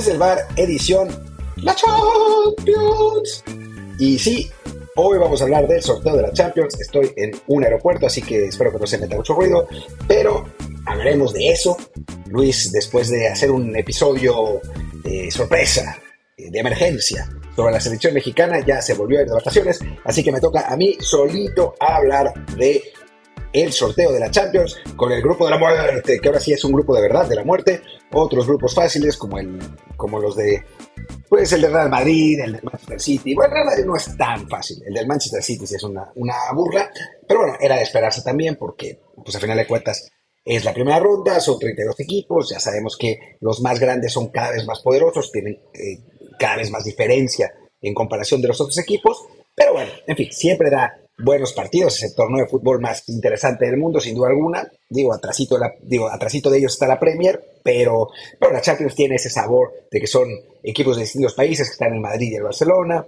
desde el bar, edición La Champions. Y sí, hoy vamos a hablar del sorteo de la Champions. Estoy en un aeropuerto, así que espero que no se meta mucho ruido, pero hablaremos de eso. Luis, después de hacer un episodio de sorpresa, de emergencia, sobre la selección mexicana, ya se volvió a ir de vacaciones, así que me toca a mí solito hablar de el sorteo de la Champions con el grupo de la muerte, que ahora sí es un grupo de verdad de la muerte, otros grupos fáciles como, el, como los de, pues el de Real Madrid, el de Manchester City, bueno, Real Madrid no es tan fácil, el del Manchester City sí es una, una burla, pero bueno, era de esperarse también porque, pues a final de cuentas, es la primera ronda, son 32 equipos, ya sabemos que los más grandes son cada vez más poderosos, tienen eh, cada vez más diferencia en comparación de los otros equipos, pero bueno, en fin, siempre da buenos partidos, es el torneo de fútbol más interesante del mundo, sin duda alguna. Digo, atrasito la, digo, de ellos está la Premier, pero, pero la Champions tiene ese sabor de que son equipos de distintos países que están en Madrid y el Barcelona.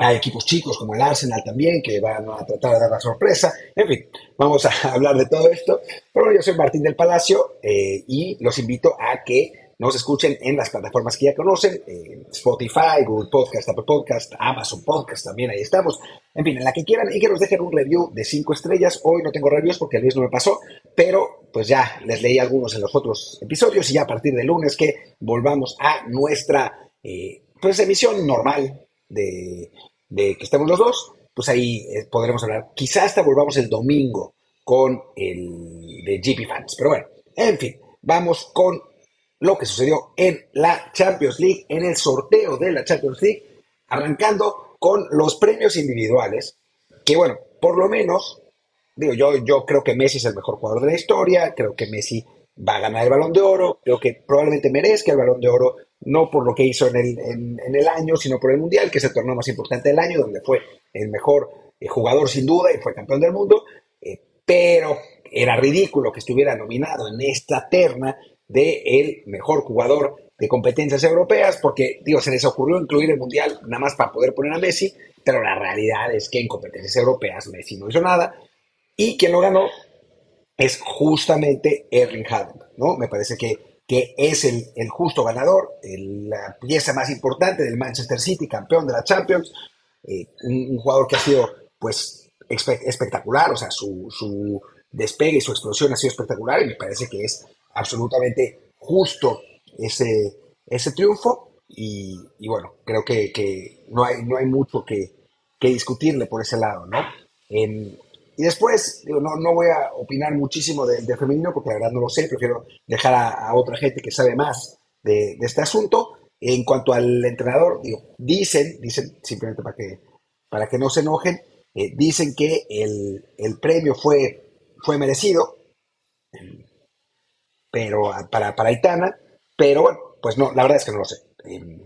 Hay equipos chicos como el Arsenal también que van a tratar de dar la sorpresa. En fin, vamos a hablar de todo esto. Pero yo soy Martín del Palacio eh, y los invito a que nos escuchen en las plataformas que ya conocen, Spotify, Google Podcast, Apple Podcast, Amazon Podcast, también ahí estamos. En fin, en la que quieran y que nos dejen un review de cinco estrellas. Hoy no tengo reviews porque el Luis no me pasó, pero pues ya les leí algunos en los otros episodios y ya a partir del lunes que volvamos a nuestra eh, pues emisión normal de, que estemos los dos, pues ahí eh, podremos hablar. Quizás hasta volvamos el domingo con el de GP Fans. Pero bueno, en fin, vamos con lo que sucedió en la Champions League, en el sorteo de la Champions League, arrancando con los premios individuales, que bueno, por lo menos, digo, yo, yo creo que Messi es el mejor jugador de la historia, creo que Messi va a ganar el balón de oro, creo que probablemente merezca el balón de oro, no por lo que hizo en el, en, el año, sino por el Mundial, que es el torneo más importante del año, donde fue el mejor eh, jugador sin duda y fue campeón del mundo, eh, pero era ridículo que estuviera nominado en esta terna de el mejor jugador de competencias europeas, porque, digo, se les ocurrió incluir el Mundial nada más para poder poner a Messi, pero la realidad es que en competencias europeas Messi no hizo nada, y quien lo ganó es justamente Erling Haaland, ¿no? Me parece que, que es el, el justo ganador, la pieza más importante del Manchester City, campeón de la Champions, eh, un, jugador que ha sido, pues, espectacular, o sea, su, su despegue y su explosión ha sido espectacular, y me parece que es absolutamente justo ese, ese triunfo y, bueno, creo que, no, hay, no hay mucho que, discutirle por ese lado, ¿no? y después, no, no, voy a opinar muchísimo del de femenino porque la verdad no lo sé, prefiero dejar a, otra gente que sabe más de, este asunto. En cuanto al entrenador, digo, dicen, dicen simplemente para que, para que no se enojen, eh, dicen que el, el, premio fue, fue merecido, pero para, para Aitana, pero bueno, pues no, la verdad es que no lo sé. Em,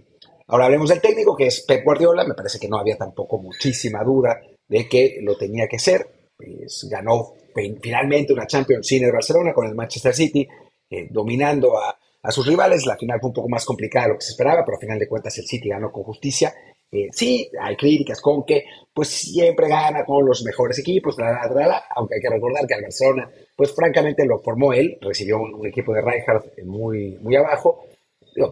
ahora hablemos del técnico, que es Pep Guardiola, me parece que no había tampoco muchísima duda de que lo tenía que ser, pues ganó finalmente una Champions sin el Barcelona con el Manchester City, eh, dominando a, a sus rivales, la final fue un poco más complicada de lo que se esperaba, pero al final de cuentas el City ganó con justicia eh, sí, hay críticas con que pues siempre gana con los mejores equipos, aunque hay que recordar que al Barcelona, pues francamente lo formó él, recibió un, equipo de Rijkaard muy, muy abajo,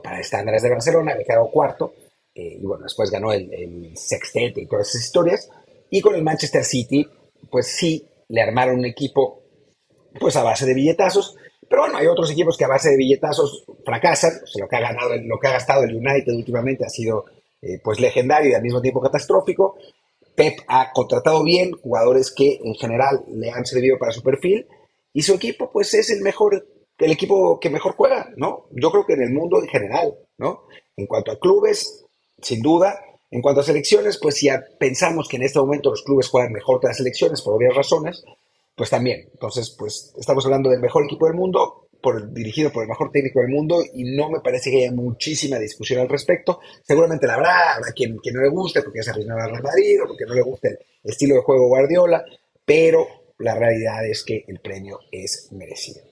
para estándares de Barcelona, le quedó cuarto, eh, y bueno, después ganó el, el sextete y todas esas historias, y con el Manchester City, pues sí, le armaron un equipo pues a base de billetazos, pero bueno, hay otros equipos que a base de billetazos fracasan, lo que ha ganado, lo que ha gastado el United últimamente ha sido eh, pues legendario y al mismo tiempo catastrófico. Pep ha contratado bien jugadores que en general le han servido para su perfil y su equipo pues es el mejor, el equipo que mejor juega, ¿no? Yo creo que en el mundo en general, ¿no? En cuanto a clubes, sin duda. En cuanto a selecciones, pues si pensamos que en este momento los clubes juegan mejor que las selecciones por obvias razones, pues también. Entonces, pues estamos hablando del mejor equipo del mundo, por, dirigido por el mejor técnico del mundo y no me parece que haya muchísima discusión al respecto. Seguramente la habrá, habrá quien, quien no le guste porque es aficionado al Real Madrid o porque no le guste el estilo de juego Guardiola, pero la realidad es que el premio es merecido.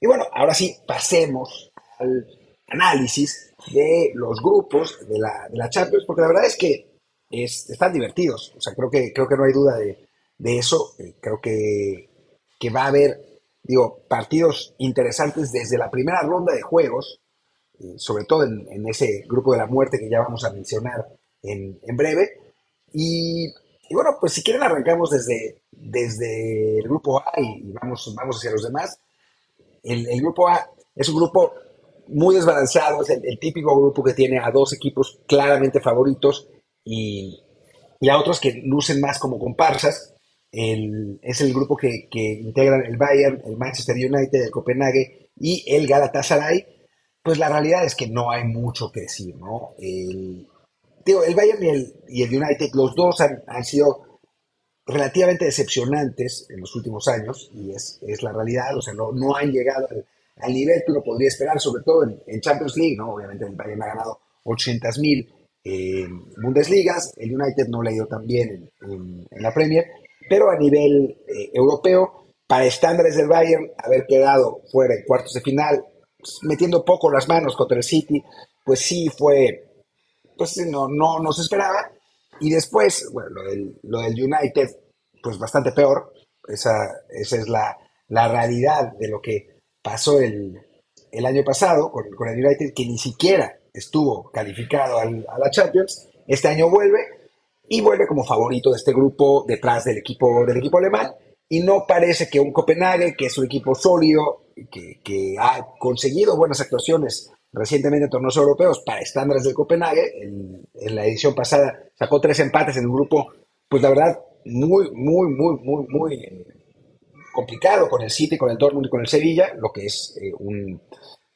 Y bueno, ahora sí, pasemos al análisis de los grupos de la, de la Champions, porque la verdad es que es, están divertidos. O sea, creo que, creo que no hay duda de, de eso. Eh, creo que, que va a haber digo, partidos interesantes desde la primera ronda de juegos, eh, sobre todo en, ese grupo de la muerte que ya vamos a mencionar en, breve. Y, bueno, pues si quieren arrancamos desde, desde el grupo A y, vamos, vamos hacia los demás. El, grupo A es un grupo muy desbalanceado, es el, típico grupo que tiene a dos equipos claramente favoritos y, y a otros que lucen más como comparsas. Es el grupo que, integran el Bayern, el Manchester United, el Copenhague y el Galatasaray. Pues la realidad es que no hay mucho que decir, ¿no? El, el Bayern y el, y el, United, los dos han, sido relativamente decepcionantes en los últimos años, y es, es la realidad, o sea, no, no han llegado al, nivel que uno podría esperar, sobre todo en, en Champions League, ¿no? Obviamente el Bayern ha ganado 800 mil en Bundesligas, el United no le ha ido tan bien en, la Premier, pero a nivel eh, europeo, para estándares del Bayern, haber quedado fuera en cuartos de final, pues, metiendo poco las manos contra el City, pues sí fue, pues no, no, no se esperaba. Y después, bueno, lo del, lo del United, pues bastante peor. Esa, esa es la, la realidad de lo que pasó el, el año pasado con, con el United, que ni siquiera estuvo calificado a la Champions, este año vuelve y vuelve como favorito de este grupo detrás del equipo, del equipo alemán. Y no parece que un Copenhague, que es un equipo sólido, que, ha conseguido buenas actuaciones recientemente en torneos europeos para estándares del Copenhague, en, en, la edición pasada sacó tres empates en un grupo, pues la verdad, muy, muy, muy, muy, muy eh, complicado con el City, con el Dortmund y con el Sevilla, lo que es eh, un,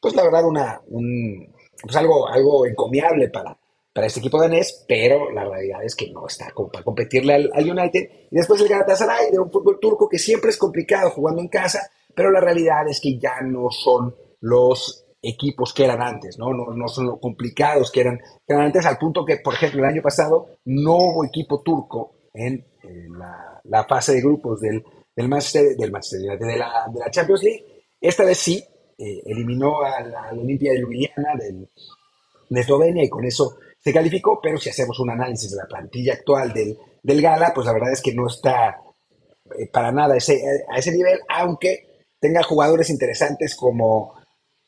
pues la verdad, una, un, pues algo, algo encomiable para, para este equipo danés, pero la realidad es que no está para competirle al, United. Y después el Galatasaray de un fútbol turco que siempre es complicado jugando en casa, pero la realidad es que ya no son los equipos que eran antes, ¿no? No, no son los complicados que eran, antes, al punto que, por ejemplo, el año pasado no hubo equipo turco en, la, fase de grupos del, del Manchester, Manchester de la, de la Champions League. Esta vez sí, eh, eliminó a la, Olimpia de Ljubljana de Eslovenia y con eso se calificó, pero si hacemos un análisis de la plantilla actual del, del Gala, pues la verdad es que no está eh, para nada ese, a ese nivel, aunque tenga jugadores interesantes como,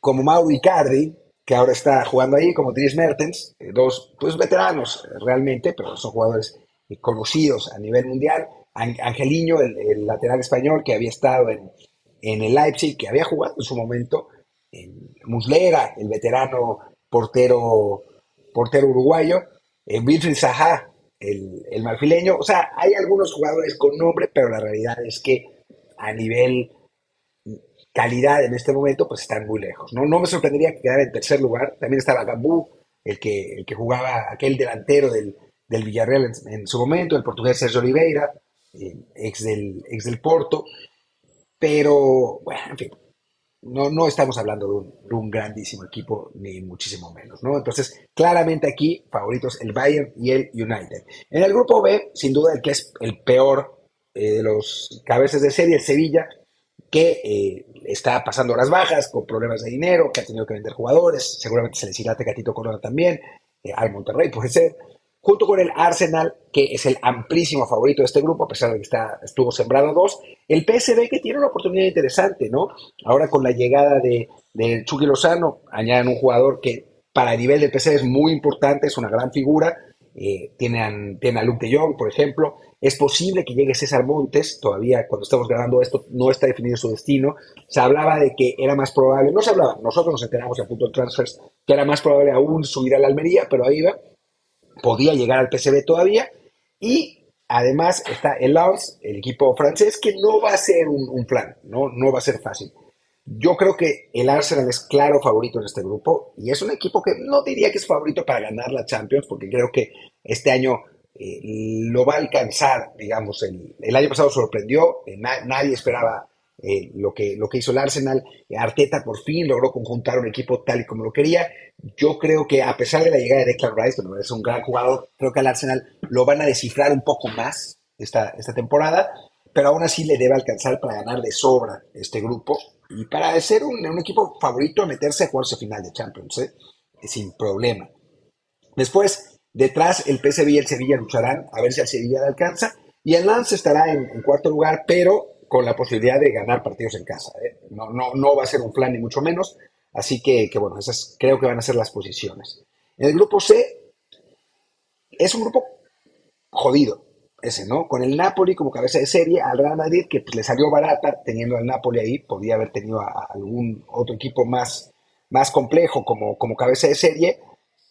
como Mauro Icardi, que ahora está jugando ahí, como Dries Mertens, eh, dos pues, veteranos realmente, pero son jugadores conocidos a nivel mundial. Angeliño, el lateral español que había estado en, en el Leipzig, que había jugado en su momento, en Muslera, el veterano portero, portero uruguayo, en Wilfried el, el marfileño. O sea, hay algunos jugadores con nombre, pero la realidad es que a nivel calidad en este momento, pues están muy lejos. No, no me sorprendería que quedara en tercer lugar. También estaba Gambú, el que, el que jugaba aquel delantero del, del Villarreal en, su momento, el portugués Sergio Oliveira, eh, ex, del, ex del Porto. Pero, bueno, en fin, no, no estamos hablando de un, grandísimo equipo, ni muchísimo menos, ¿no? Entonces, claramente aquí, favoritos el Bayern y el United. En el grupo B, sin duda, el que es el peor eh, de los cabezas de serie, el Sevilla, que eh, está pasando horas bajas, con problemas de dinero, que ha tenido que vender jugadores, seguramente se les irá a Tecatito Corona también, eh, al Monterrey puede ser, junto con el Arsenal, que es el amplísimo favorito de este grupo, a pesar de que está, estuvo sembrado dos, el PSV que tiene una oportunidad interesante, ¿no? Ahora con la llegada de, Chucky Lozano, añaden un jugador que para el nivel del PSV es muy importante, es una gran figura, eh, tienen, a Luke de Jong, por ejemplo, es posible que llegue César Montes, todavía cuando estamos grabando esto no está definido su destino, se hablaba de que era más probable, no se hablaba, nosotros nos enteramos a punto de transfers, que era más probable aún subir a la Almería, pero ahí va, podía llegar al PSV todavía. Y además está el Lens, el equipo francés, que no va a ser un, plan, ¿no? no va a ser fácil. Yo creo que el Arsenal es claro favorito en este grupo y es un equipo que no diría que es favorito para ganar la Champions, porque creo que este año eh, lo va a alcanzar, digamos, el, el año pasado sorprendió, eh, nadie esperaba eh, lo, que, lo que hizo el Arsenal. Arteta por fin logró conjuntar un equipo tal y como lo quería. Yo creo que a pesar de la llegada de Declan Rice, que es un gran jugador, creo que al Arsenal lo van a descifrar un poco más esta, esta temporada, pero aún así le debe alcanzar para ganar de sobra este grupo y para ser un, un equipo favorito a meterse a cuartos final de Champions, ¿eh? sin problema. Después, detrás, el PSV y el Sevilla lucharán a ver si al Sevilla le alcanza. Y el Lance estará en cuarto lugar, pero con la posibilidad de ganar partidos en casa. ¿eh? No, no, no va a ser un plan ni mucho menos. Así que, bueno, esas creo que van a ser las posiciones. En el grupo C es un grupo jodido, ese, ¿no? Con el Napoli como cabeza de serie, al Real Madrid, que pues, le salió barata teniendo al Napoli ahí, podía haber tenido a, algún otro equipo más, más complejo como, como cabeza de serie,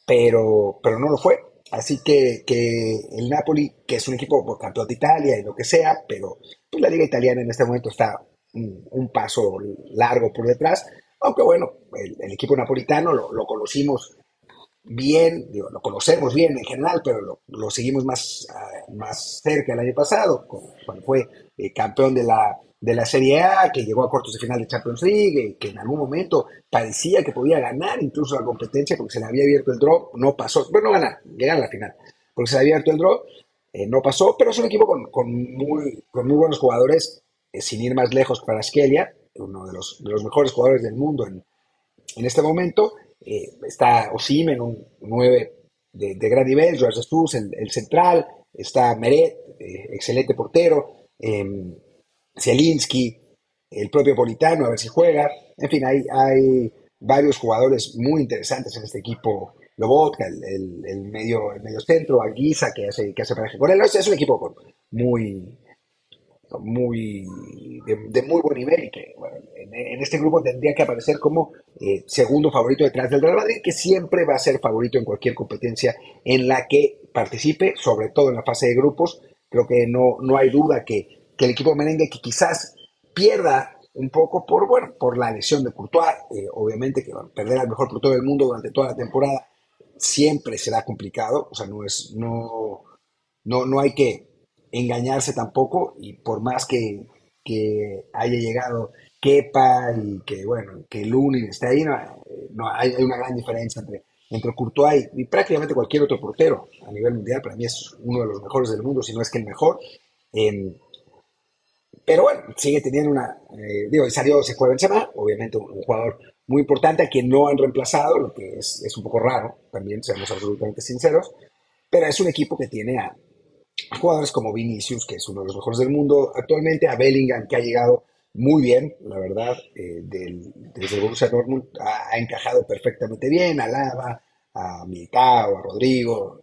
pero, pero no lo fue. Así que, que el Napoli, que es un equipo por campeón de Italia y lo que sea, pero pues, la liga italiana en este momento está un, paso largo por detrás, aunque bueno, el, equipo napolitano lo, conocimos bien, lo conocemos bien en general, pero lo, seguimos más, ah, más cerca el año pasado, cuando fue eh, campeón de la, de la Serie A, que llegó a cuartos de final de Champions League, que en algún momento parecía que podía ganar incluso la competencia porque se le había abierto el draw, no pasó, bueno, no ganar, llegar a la final, porque se le había abierto el draw, eh, no pasó, pero es un equipo con, con, muy, con muy buenos jugadores, eh, sin ir más lejos para Skelia, uno de los, de los mejores jugadores del mundo en, en este momento, eh, está Osimen, un 9 de, gran nivel, George Jesus, el, central, está Meret, eh, excelente portero, eh, Zielinski, el propio Politano, a ver si juega. En fin, hay, hay varios jugadores muy interesantes en este equipo. Lobotka, el, el, medio, el medio centro, Aguisa, que hace, que hace paraje con él. Es un equipo muy, muy de, muy buen nivel y que en, este grupo tendría que aparecer como eh, segundo favorito detrás del Real Madrid, que siempre va a ser favorito en cualquier competencia en la que participe, sobre todo en la fase de grupos. Creo que no, no hay duda que, el equipo merengue que quizás pierda un poco por, bueno, por la lesión de Courtois, eh, obviamente que perder al mejor portero del mundo durante toda la temporada siempre será complicado, o sea, no es, no, no, no hay que engañarse tampoco y por más que, haya llegado Kepa y que, bueno, que Lunin esté ahí, no, hay, una gran diferencia entre, entre Courtois y, prácticamente cualquier otro portero a nivel mundial. Para mí es uno de los mejores del mundo, si no es que el mejor. Em, pero bueno, sigue teniendo una. Eh, digo, y salió se fue Benzema, obviamente un, jugador muy importante a quien no han reemplazado, lo que es, es un poco raro, también seamos absolutamente sinceros. Pero es un equipo que tiene a, jugadores como Vinicius, que es uno de los mejores del mundo actualmente, a Bellingham, que ha llegado muy bien, la verdad, eh, del, desde el Borussia Dortmund ha, encajado perfectamente bien, a Lava, a Militao, a Rodrigo,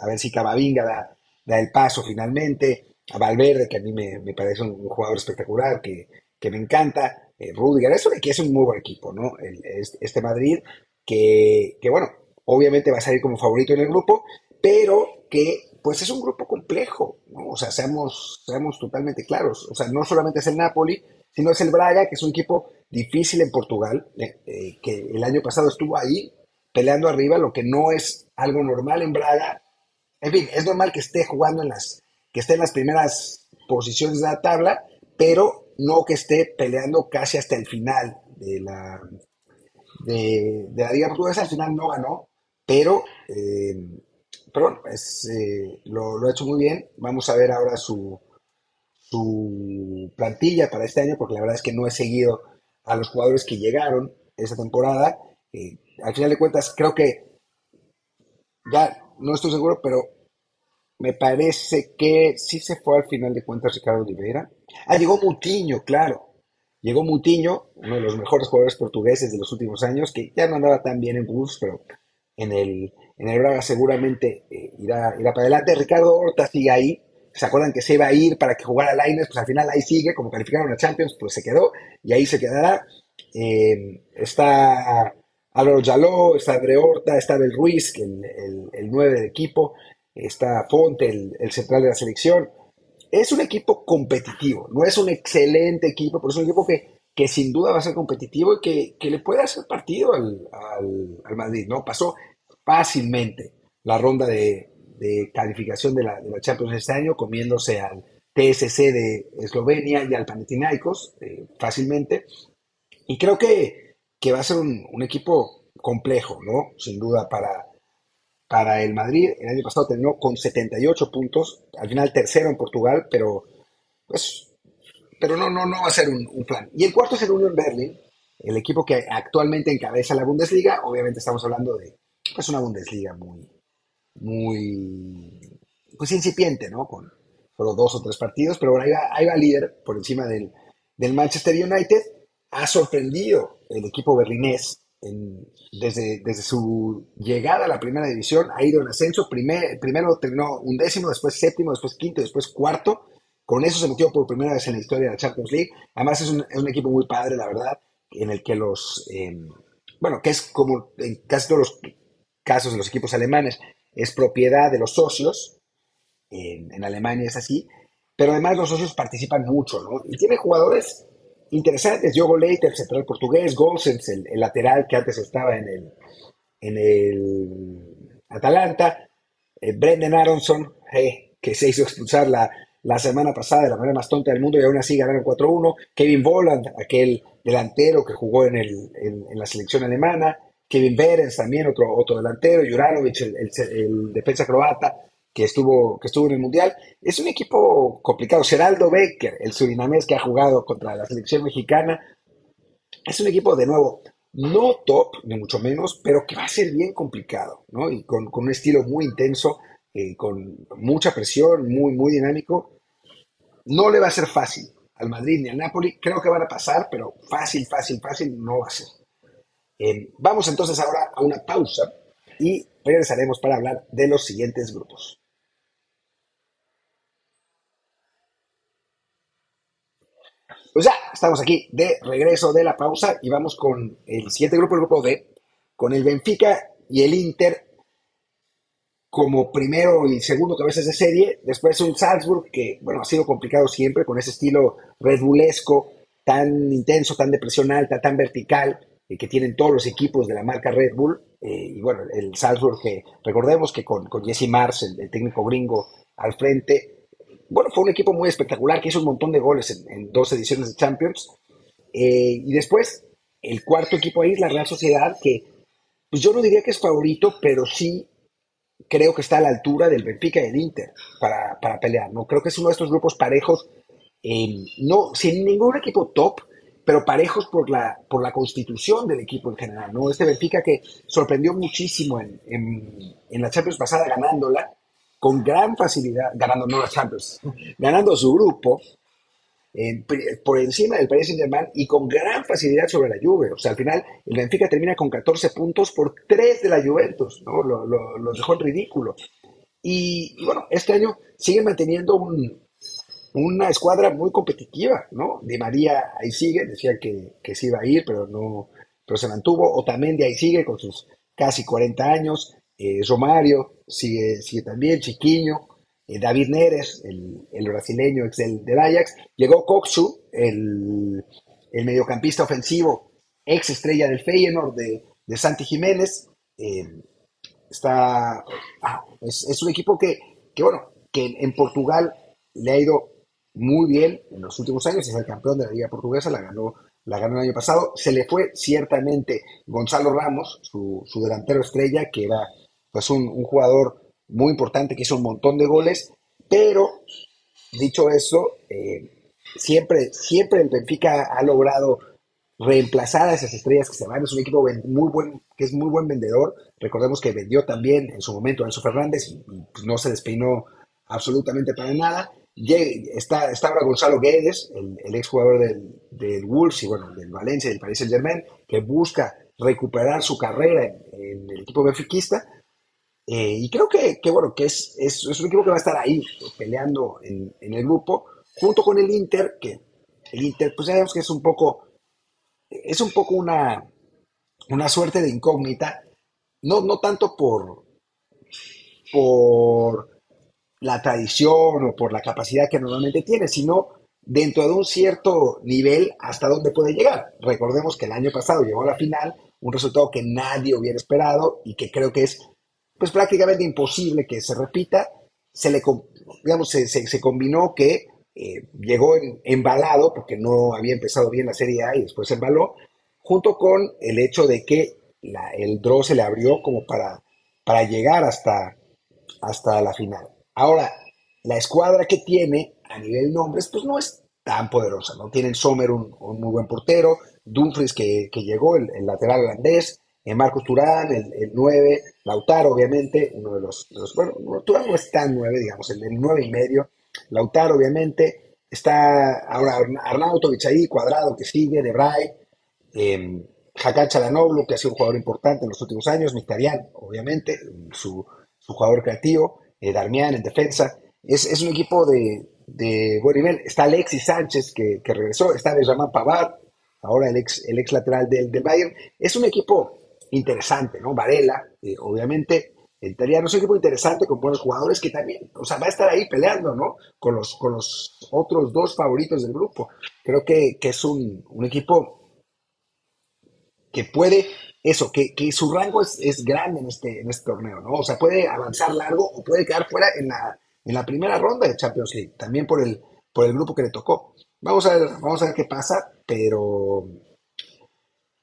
a ver si Camavinga da, da, el paso finalmente, a Valverde, que a mí me, parece un, jugador espectacular, que, me encanta, eh, Rudiger, eso de que es un muy buen equipo, ¿no? este Madrid, que, que bueno, obviamente va a salir como favorito en el grupo, pero que pues es un grupo complejo, ¿no? O sea, seamos, seamos totalmente claros. O sea, no solamente es el Napoli, sino es el Braga, que es un equipo difícil en Portugal, eh, eh, que el año pasado estuvo ahí peleando arriba, lo que no es algo normal en Braga. En fin, es normal que esté jugando en las, que esté en las primeras posiciones de la tabla, pero no que esté peleando casi hasta el final de la, de, la Liga Portuguesa. Al final no ganó, pero eh, es, eh, lo, ha hecho muy bien. Vamos a ver ahora su, su plantilla para este año, porque la verdad es que no he seguido a los jugadores que llegaron esa temporada. Eh, al final de cuentas, creo que ya no estoy seguro, pero me parece que sí se fue al final de cuentas Ricardo Oliveira. Ah, llegó Mutiño, claro. Llegó Mutiño, uno de los mejores jugadores portugueses de los últimos años, que ya no andaba tan bien en Bulls, pero en el, en el Braga seguramente eh, irá, irá para adelante. Ricardo Horta sigue ahí. ¿Se acuerdan que se iba a ir para que jugara Laines? Pues al final ahí sigue, como calificaron a Champions, pues se quedó y ahí se quedará. Eh, está Álvaro Jaló, está André Horta, está Del Ruiz, el, el, el 9 del equipo, está Fonte, el, central de la selección. Es un equipo competitivo, no es un excelente equipo, pero es un equipo que, que sin duda va a ser competitivo y que, que le puede hacer partido al, al, Madrid, ¿no? Pasó fácilmente la ronda de, calificación de la, Champions este año, comiéndose al TSC de Eslovenia y al Panathinaikos eh, fácilmente. Y creo que, que, va a ser un, equipo complejo, ¿no? Sin duda para, para el Madrid. El año pasado terminó con 78 puntos, al final tercero en Portugal, pero pues, pero no, no, no va a ser un, plan. Y el cuarto es el uno en Berlín, el equipo que actualmente encabeza la Bundesliga. Obviamente estamos hablando de, es una Bundesliga muy, muy, pues incipiente, ¿no? Con solo dos o tres partidos, pero bueno, ahí va, líder por encima del, Manchester United. Ha sorprendido el equipo berlinés desde, desde su llegada a la primera división ha ido en ascenso. primero terminó un décimo, después séptimo, después quinto, después cuarto. Con eso se metió por primera vez en la historia de la Champions League. Además es un, equipo muy padre, la verdad, en el que los, em, bueno, que es como en casi todos los casos de los equipos alemanes, es propiedad de los socios. En, en Alemania es así. Pero además los socios participan mucho, ¿no? Y tiene jugadores interesantes. Diogo Leite, el central portugués, Gosens, el, lateral que antes estaba en el, en el Atalanta, eh, Brendan Aronson, eh, que se hizo expulsar la, la, semana pasada de la manera más tonta del mundo y aún así ganaron 4-1. Kevin Volland, aquel delantero que jugó en, el, en, la selección alemana. Kevin Berens también, otro, otro delantero. Juranovic, el, el defensa croata que estuvo, que estuvo en el Mundial. Es un equipo complicado. Geraldo Becker, el surinamés que ha jugado contra la selección mexicana, es un equipo, de nuevo, no top, ni mucho menos, pero que va a ser bien complicado, ¿no? Y con, un estilo muy intenso, eh, con mucha presión, muy, muy dinámico. No le va a ser fácil al Madrid ni al Napoli. Creo que van a pasar, pero fácil, fácil, fácil no va a ser. Eh, vamos entonces ahora a una pausa y regresaremos para hablar de los siguientes grupos. Pues ya, estamos aquí de regreso de la pausa y vamos con el siguiente grupo, el grupo D, con el Benfica y el Inter como primero y segundo cabezas de serie. Después un Salzburg que, bueno, ha sido complicado siempre con ese estilo Red Bullesco, tan intenso, tan de presión alta, tan vertical, que tienen todos los equipos de la marca Red Bull. Eh, y bueno, el Salzburg que recordemos que con, con Jesse Mars, el técnico gringo, al frente, bueno, fue un equipo muy espectacular que hizo un montón de goles en, dos ediciones de Champions. Eh, y después, el cuarto equipo ahí es la Real Sociedad, que pues yo no diría que es favorito, pero sí creo que está a la altura del Benfica y del Inter para, pelear. ¿no? Creo que es uno de estos grupos parejos, no, sin ningún equipo top, pero parejos por la, por la constitución del equipo en general. ¿no? Este Benfica que sorprendió muchísimo en, en la Champions pasada ganándola, con gran facilidad, ganando no las Champions, ganando su grupo por encima del Paris Saint-Germain y con gran facilidad sobre la Juve. O sea, al final el Benfica termina con 14 puntos por 3 de la Juventus, ¿no? Lo, los dejó en ridículo. Y, bueno, este año sigue manteniendo una escuadra muy competitiva, ¿no? Di María ahí sigue, decía que, que se iba a ir, pero no, pero se mantuvo. Otamendi ahí sigue con sus casi 40 años. Eh, Romario sigue, también, Chiquiño, eh, David Neres, el, brasileño ex del, Ajax, llegó Coxu, el, mediocampista ofensivo, ex estrella del Feyenoord de, de Santi Jiménez, eh, está, ah, es, un equipo que, bueno, que en Portugal le ha ido muy bien en los últimos años, es el campeón de la Liga Portuguesa, la ganó, la ganó el año pasado, se le fue ciertamente Gonzalo Ramos, su, su delantero estrella, que era pues un, un jugador muy importante que hizo un montón de goles, pero dicho eso, eh, siempre, siempre el Benfica ha logrado reemplazar a esas estrellas que se van. Es un equipo muy buen, que es muy buen vendedor. Recordemos que vendió también en su momento a Enzo Fernández y, pues, no se despeinó absolutamente para nada. Está, está ahora Gonzalo Guedes, el, el exjugador del, del, Wolves y bueno, del Valencia y del Paris Saint Germain, que busca recuperar su carrera en, el equipo benfiquista eh, y creo que, bueno, que es, es, un equipo que va a estar ahí peleando en, el grupo, junto con el Inter, que el Inter, pues sabemos que es un poco, es un poco una, una suerte de incógnita, no, no tanto por, por la tradición o por la capacidad que normalmente tiene, sino dentro de un cierto nivel hasta dónde puede llegar. Recordemos que el año pasado llegó a la final, un resultado que nadie hubiera esperado y que creo que es pues prácticamente imposible que se repita. Se le, digamos, se, combinó que eh, llegó embalado, porque no había empezado bien la Serie A y después se embaló, junto con el hecho de que el draw se le abrió como para, para llegar hasta, hasta la final. Ahora, la escuadra que tiene a nivel nombres, pues no es tan poderosa, ¿no? Tienen Sommer, un, muy buen portero, Dumfries que, llegó, el, lateral holandés, eh, Marcos Turán, el, 9, Lautaro, obviamente, uno de los, bueno, Turán no es tan 9, digamos, el, el 9 y medio, Lautaro, obviamente, está ahora Arnautovic ahí, Cuadrado, que sigue, De Bray, em, Hakan Chalanoglu, que ha sido un jugador importante en los últimos años, Mictarian, obviamente, su, jugador creativo, eh, Darmian en defensa. Es, es un equipo de, de, buen nivel. Está Alexis Sánchez, que, que regresó, está Benjamin Pavard, ahora el ex, el ex lateral del, del Bayern. Es un equipo interesante, ¿no? Varela, obviamente, el italiano es un equipo interesante con buenos jugadores que también, o sea, va a estar ahí peleando, ¿no? Con los, con los otros dos favoritos del grupo. Creo que, que es un, un equipo que puede, eso, que, que su rango es, es, grande en este, en este torneo, ¿no? O sea, puede avanzar largo o puede quedar fuera en la, en la primera ronda de Champions League, también por el, por el grupo que le tocó. Vamos a ver, vamos a ver qué pasa, pero,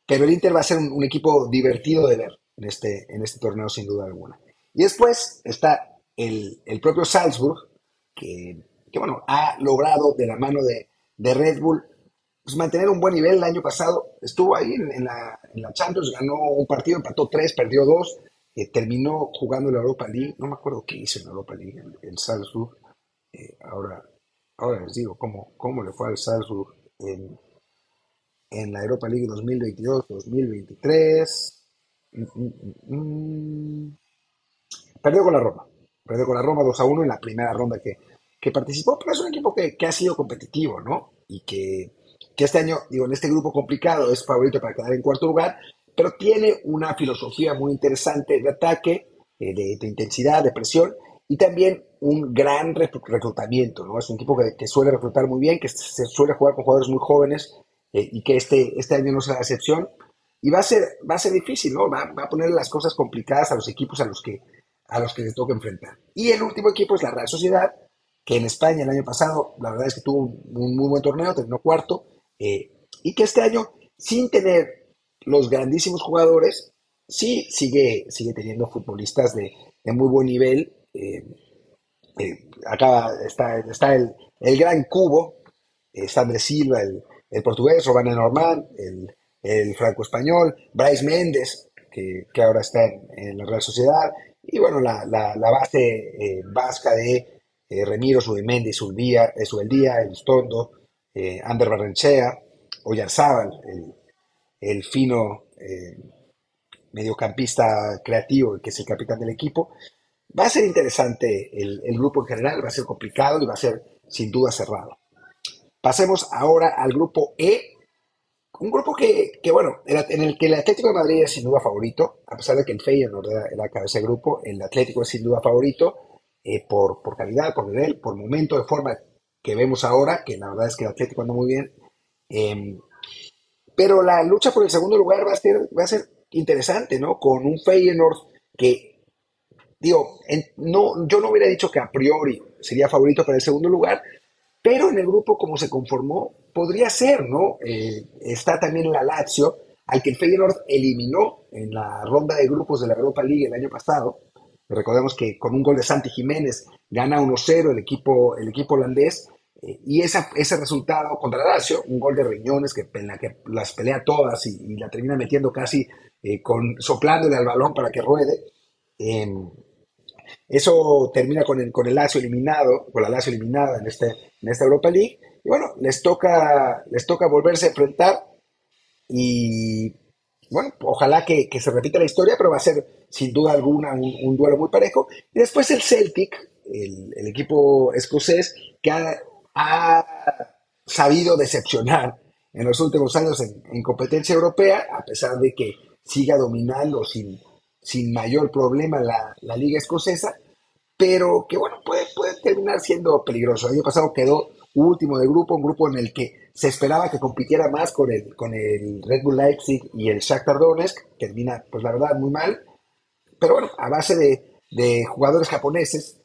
pero el Inter va a ser un, equipo divertido de ver en este, en este torneo, sin duda alguna. Y después está el, propio Salzburg, que, bueno, ha logrado de la mano de, Red Bull pues, mantener un buen nivel. El año pasado estuvo ahí en, la, en, la, Champions, ganó un partido, empató tres, perdió dos, eh, terminó jugando en la Europa League. No me acuerdo qué hizo en la Europa League, el, Salzburg. Eh, ahora, ahora les digo cómo, cómo le fue al Salzburg en, en la Europa League 2022-2023. Mm, mm, mm, perdió con la Roma. Perdió con la Roma 2 a 1 en la primera ronda que, que participó, pero es un equipo que, que ha sido competitivo, ¿no? Y que que este año, digo, en este grupo complicado es favorito para quedar en cuarto lugar, pero tiene una filosofía muy interesante de ataque, eh, de, intensidad, de presión y también un gran reclutamiento, ¿no? Es un equipo que, suele reclutar muy bien, que se suele jugar con jugadores muy jóvenes eh, y que este, este año no será la excepción. Y va a ser, va a ser difícil, ¿no? Va, va, a poner las cosas complicadas a los equipos a los que, a los que les toca enfrentar. Y el último equipo es la Real Sociedad, que en España el año pasado, la verdad es que tuvo un muy buen torneo, terminó cuarto, eh, y que este año, sin tener los grandísimos jugadores, sí sigue, sigue teniendo futbolistas de, de muy buen nivel. Eh, eh, acá está, está el, el, gran cubo, está Andrés Silva, el, el portugués, Robana Normán, el, el franco-español, Bryce Méndez, que, que, ahora está en, la Real Sociedad, y bueno, la, la, la base vasca de Remiro, Subimendi, Subía, Subeldía, El Stondo, eh, Ander Barrenchea, Oyarzábal, el, el fino eh, mediocampista creativo, que es el capitán del equipo. Va a ser interesante el, el, grupo en general, va a ser complicado y va a ser sin duda cerrado. Pasemos ahora al grupo E, un grupo que, que, bueno, en el que el Atlético de Madrid es sin duda favorito, a pesar de que el Feyenoord era, era cabeza de grupo, el Atlético es sin duda favorito eh, por, por calidad, por nivel, por momento de forma que vemos ahora, que la verdad es que el Atlético anda muy bien. Eh, pero la lucha por el segundo lugar va a ser, va a ser interesante, ¿no? Con un Feyenoord que, digo, en, no, yo no hubiera dicho que a priori sería favorito para el segundo lugar, pero en el grupo como se conformó, podría ser, ¿no? Eh, está también la Lazio, al que el Feyenoord eliminó en la ronda de grupos de la Europa League el año pasado. Recordemos que con un gol de Santi Jiménez gana 1-0 el equipo, el equipo holandés eh, y esa, ese resultado contra Lazio, un gol de Riñones que, en la que las pelea todas y, la termina metiendo casi eh, con, soplándole al balón para que ruede. Eso termina con el, con el Lazio eliminado, con la Lazio eliminada en, este, en esta Europa League. Y bueno, les toca, les toca volverse a enfrentar y bueno, ojalá que, que, se repita la historia, pero va a ser sin duda alguna un, duelo muy parejo. Y después el Celtic, el, equipo escocés, que ha ha sabido decepcionar en los últimos años en, competencia europea, a pesar de que siga dominando sin, sin mayor problema la, la, liga escocesa, pero que bueno, puede, puede terminar siendo peligroso. El año pasado quedó último de grupo, un grupo en el que se esperaba que compitiera más con el, con el Red Bull Leipzig y el Shakhtar Donetsk, termina, pues la verdad, muy mal, pero bueno, a base de, de jugadores japoneses,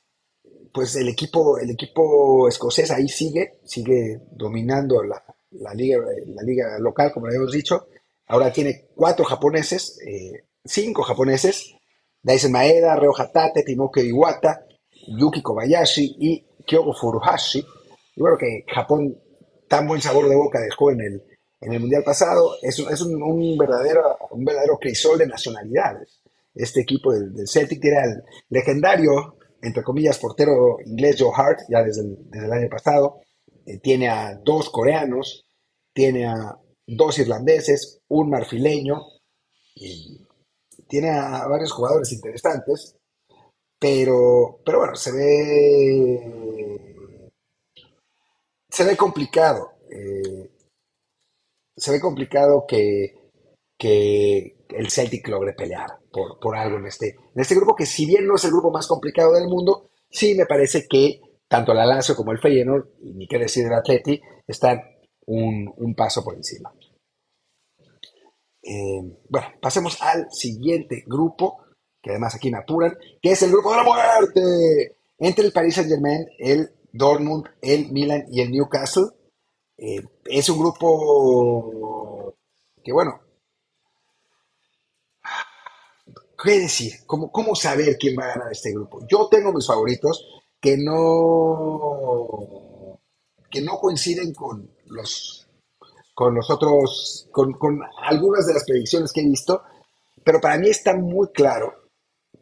pues el equipo, el equipo escocés ahí sigue, sigue dominando la, la liga, la liga local, como le hemos dicho. Ahora tiene cuatro japoneses, eh, cinco japoneses, Daisen Maeda, Reo Hatate, Timoke Iwata, Yuki Kobayashi y Kyogo Furuhashi. Y bueno, que Japón, tan buen sabor de boca dejó en el, en el Mundial pasado, es, es un, verdadero, un verdadero crisol de nacionalidades. Este equipo del, del Celtic tiene al legendario entre comillas, portero inglés Joe Hart, ya desde el, desde el año pasado. Eh, tiene a dos coreanos, tiene a dos irlandeses, un marfileño, y tiene a varios jugadores interesantes, pero, pero bueno, se ve, se ve complicado. Eh, se ve complicado que, que el Celtic logre pelear por, por algo en este, en este grupo, que si bien no es el grupo más complicado del mundo, sí me parece que tanto la Lazio como el Feyenoord, y ni qué decir el Atleti, están un, paso por encima. Eh, bueno, pasemos al siguiente grupo, que además aquí me apuran, que es el grupo de la muerte, entre el Paris Saint Germain, el Dortmund, el Milan y el Newcastle. Eh, es un grupo que, bueno, ¿qué decir? ¿Cómo, ¿Cómo saber quién va a ganar este grupo? Yo tengo mis favoritos que no, que no coinciden con los, con los otros, con, con algunas de las predicciones que he visto, pero para mí está muy claro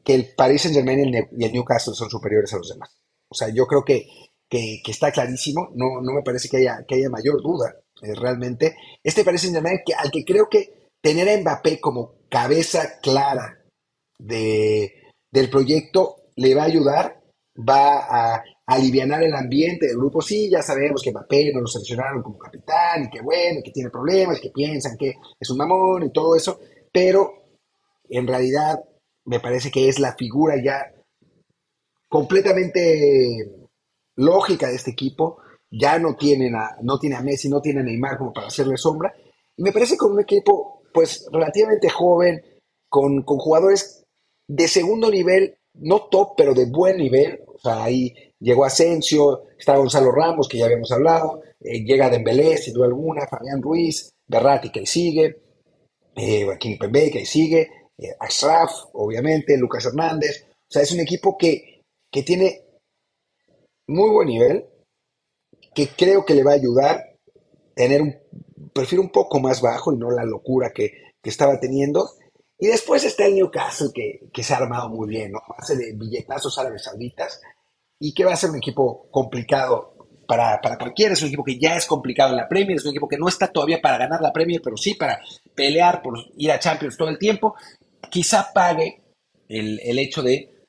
que el Paris Saint Germain y el Newcastle son superiores a los demás. O sea, yo creo que, que, está clarísimo, no, no me parece que haya, que haya mayor duda eh, realmente. Este Paris Saint Germain que, al que creo que tener a Mbappé como cabeza clara de, del proyecto le va a ayudar, va a aliviar el ambiente del grupo. Sí, ya sabemos que Mbappé no lo seleccionaron como capitán y que bueno, que tiene problemas, que piensan que es un mamón y todo eso, pero en realidad me parece que es la figura ya completamente lógica de este equipo. Ya no tienen a, no tiene a Messi, no tiene a Neymar como para hacerle sombra. Y me parece con un equipo, pues, relativamente joven, con, con jugadores de segundo nivel, no top, pero de buen nivel. O sea, ahí llegó Asensio, está Gonzalo Ramos, que ya habíamos hablado, eh, llega Dembélé, sin duda alguna, Fabián Ruiz, Berratti, que ahí sigue, eh, Joaquín Pembe, que ahí sigue, eh, obviamente, Lucas Hernández. O sea, es un equipo que, que tiene muy buen nivel, que creo que le va a ayudar tener un perfil un poco más bajo y no la locura que, que estaba teniendo. Y después está el Newcastle, que, que se ha armado muy bien, ¿no? Hace de billetazos árabes sauditas y que va a ser un equipo complicado para, para, cualquiera. Es un equipo que ya es complicado en la Premier, es un equipo que no está todavía para ganar la Premier, pero sí para pelear por ir a Champions todo el tiempo quizá pague el, el hecho de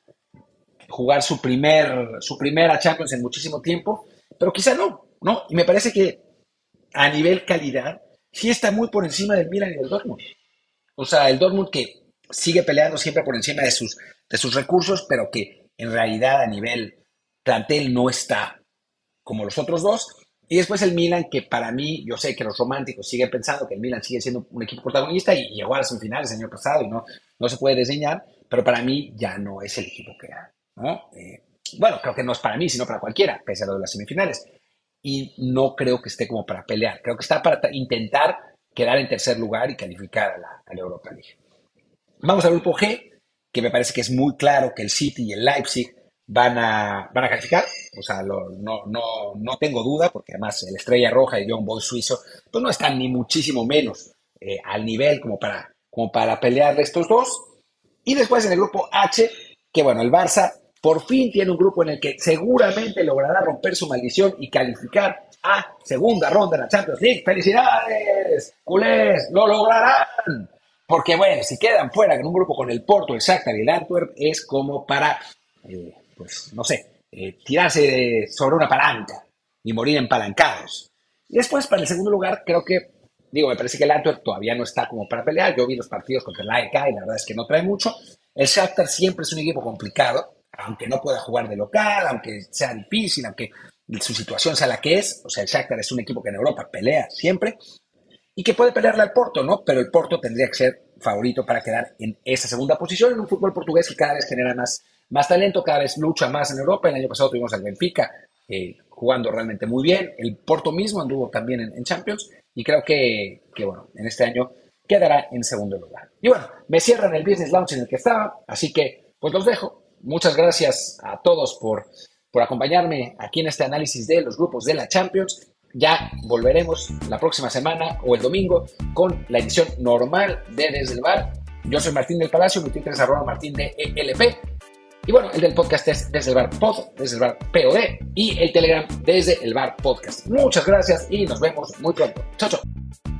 jugar su, primer, su primera Champions en muchísimo tiempo, pero quizá no, ¿no? Y me parece que a nivel calidad sí está muy por encima del Milan y del Dortmund. O sea, el Dortmund que sigue peleando siempre por encima de sus, de sus recursos, pero que en realidad a nivel plantel no está como los otros dos. Y después el Milan, que para mí, yo sé que los románticos siguen pensando que el Milan sigue siendo un equipo protagonista y llegó a las semifinales el año pasado y no, no se puede diseñar, pero para mí ya no es el equipo que era. Eh, bueno, creo que no es para mí, sino para cualquiera, pese a lo de las semifinales. Y no creo que esté como para pelear, creo que está para intentar quedar en tercer lugar y calificar a la, a la Europa League. Vamos al grupo G, que me parece que es muy claro que el City y el Leipzig van a, van a calificar. O sea, no, no, no, tengo duda, porque además el Estrella Roja y John Boy suizo, pues no están ni muchísimo menos eh, al nivel como para, como para pelear estos dos. Y después en el grupo H, que bueno, el Barça por fin tiene un grupo en el que seguramente logrará romper su maldición y calificar a segunda ronda en la Champions League. ¡Felicidades! ¡Culés! ¡Lo lograrán! Porque bueno, si quedan fuera en un grupo con el Porto, el Shakhtar y el Antwerp, es como para eh, pues, no sé, eh, tirarse sobre una palanca y morir empalancados. Y después, para el segundo lugar, creo que, digo, me parece que el Antwerp todavía no está como para pelear. Yo vi los partidos contra el AEK y la verdad es que no trae mucho. El Shakhtar siempre es un equipo complicado, aunque no pueda jugar de local, aunque sea difícil, aunque su situación sea la que es. O sea, el Shakhtar es un equipo que en Europa pelea siempre y que puede pelearle al Porto, ¿no? Pero el Porto tendría que ser favorito para quedar en esa segunda posición en un fútbol portugués que cada vez genera más más talento, cada vez lucha más en Europa. El año pasado tuvimos al Benfica eh, jugando realmente muy bien. El Porto mismo anduvo también en, Champions y creo que, bueno, en este año quedará en segundo lugar. Y bueno, me cierran el Business Launch en el que estaba, así que pues los dejo. Muchas gracias a todos por, por acompañarme aquí en este análisis de los grupos de la Champions. Ya volveremos la próxima semana o el domingo con la edición normal de Desde el Bar. Yo soy Martín del Palacio, mi Twitter es arroba martín de ELP. Y bueno, el del podcast es desde el bar pod, desde el bar POD y el Telegram desde el bar podcast. Muchas gracias y nos vemos muy pronto. Chao, chao.